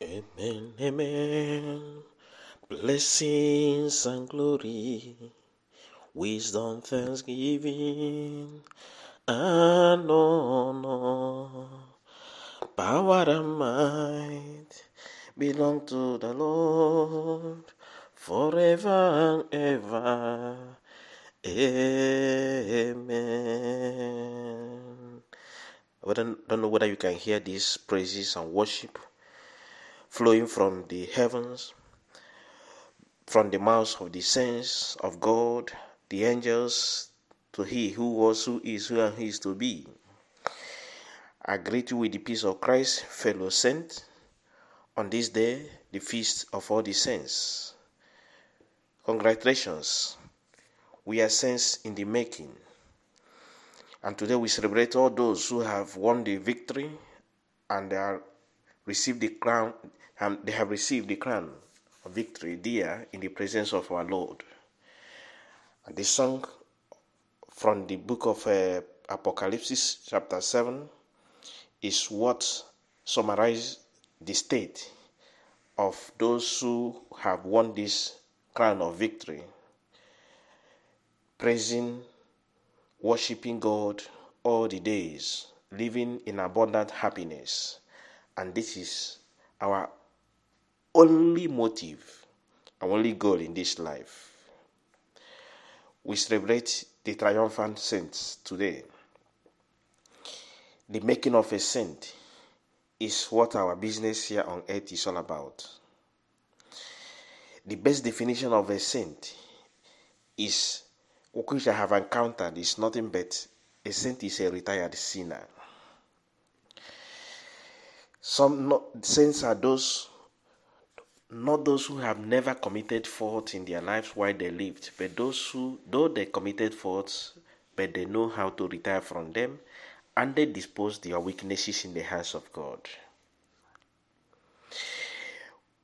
Amen, amen. Blessings and glory, wisdom, thanksgiving, and honor, power and might belong to the Lord forever and ever. Amen. I don't, don't know whether you can hear these praises and worship flowing from the heavens, from the mouths of the saints of God, the angels, to He who was, who is, who and who is to be. I greet you with the peace of Christ, fellow saint, on this day, the feast of all the saints. Congratulations, we are saints in the making. And today we celebrate all those who have won the victory and are received the crown and they have received the crown of victory there in the presence of our Lord. And the song from the book of uh, Apocalypse, chapter 7, is what summarizes the state of those who have won this crown of victory, praising, worshiping God all the days, living in abundant happiness. And this is our only motive, our only goal in this life. We celebrate the triumphant saints today. The making of a saint is what our business here on earth is all about. The best definition of a saint is which I have encountered is nothing but a saint is a retired sinner. Some saints are those not those who have never committed fault in their lives while they lived, but those who, though they committed faults, but they know how to retire from them and they dispose their weaknesses in the hands of God.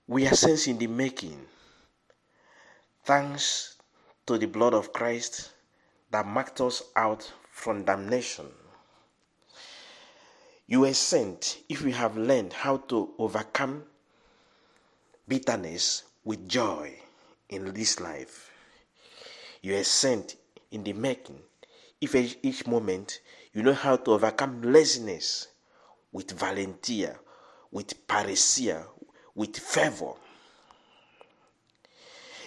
We are saints in the making, thanks to the blood of Christ that marked us out from damnation. You are sent if you have learned how to overcome bitterness with joy in this life. You are sent in the making. If at each moment you know how to overcome laziness with valentía, with parrhesia, with fervor,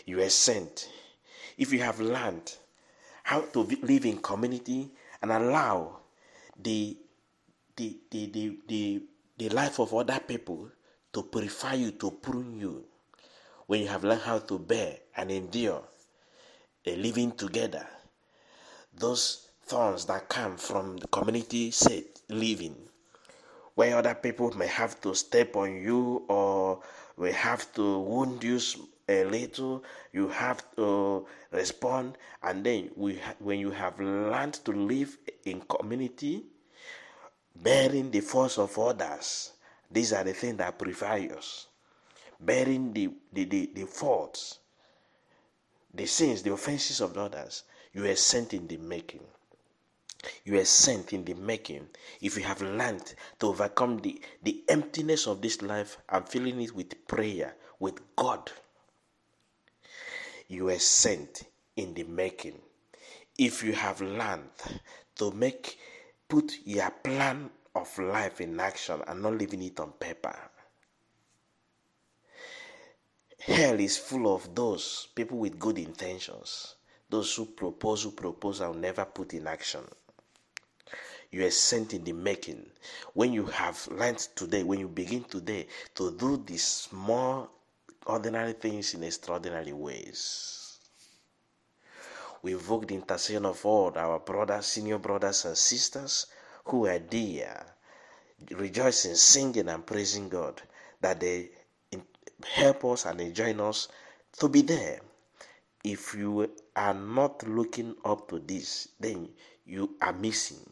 you are sent. If you have learned how to live in community and allow the the, the, the, the, the life of other people to purify you, to prune you. When you have learned how to bear and endure a living together, those thorns that come from the community set living, where other people may have to step on you or may have to wound you a little, you have to respond, and then we when you have learned to live in community, bearing the force of others, these are the things that purify us. Bearing the, the, the, the faults, the sins, the offenses of others, you are sent in the making. You are sent in the making. If you have learned to overcome the, the emptiness of this life and filling it with prayer, with God, you are sent in the making. If you have learned to make put your plan of life in action and not leaving it on paper. Hell is full of those people with good intentions, those who propose, who propose and never put in action. You are sent in the making. When you have learned today, when you begin today to do these small, ordinary things in extraordinary ways. We invoke the intercession of all our brothers, senior brothers, and sisters who are there, rejoicing, singing, and praising God, that they help us and they join us to be there. If you are not looking up to this, then you are missing.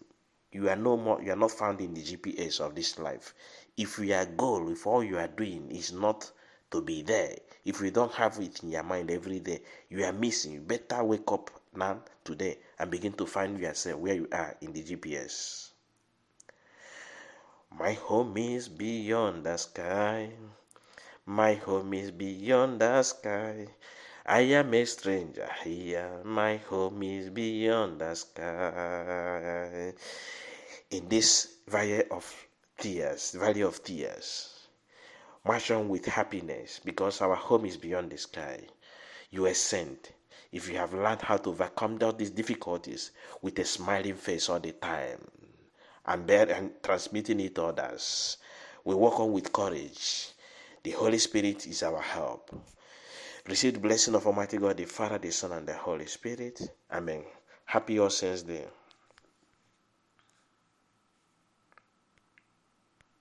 You are no more. You are not found in the GPS of this life. If your goal, if all you are doing is not to be there, if you don't have it in your mind every day, you are missing. You better wake up now today and begin to find yourself where you are in the GPS. My home is beyond the sky. My home is beyond the sky. I am a stranger here. My home is beyond the sky. In this valley of tears, valley of tears, march on with happiness because our home is beyond the sky. You are sent. If you have learned how to overcome all these difficulties with a smiling face all the time and bear and transmitting it to others, we walk on with courage. The Holy Spirit is our help. Receive the blessing of Almighty God, the Father, the Son, and the Holy Spirit. Amen. Happy All Saints Day.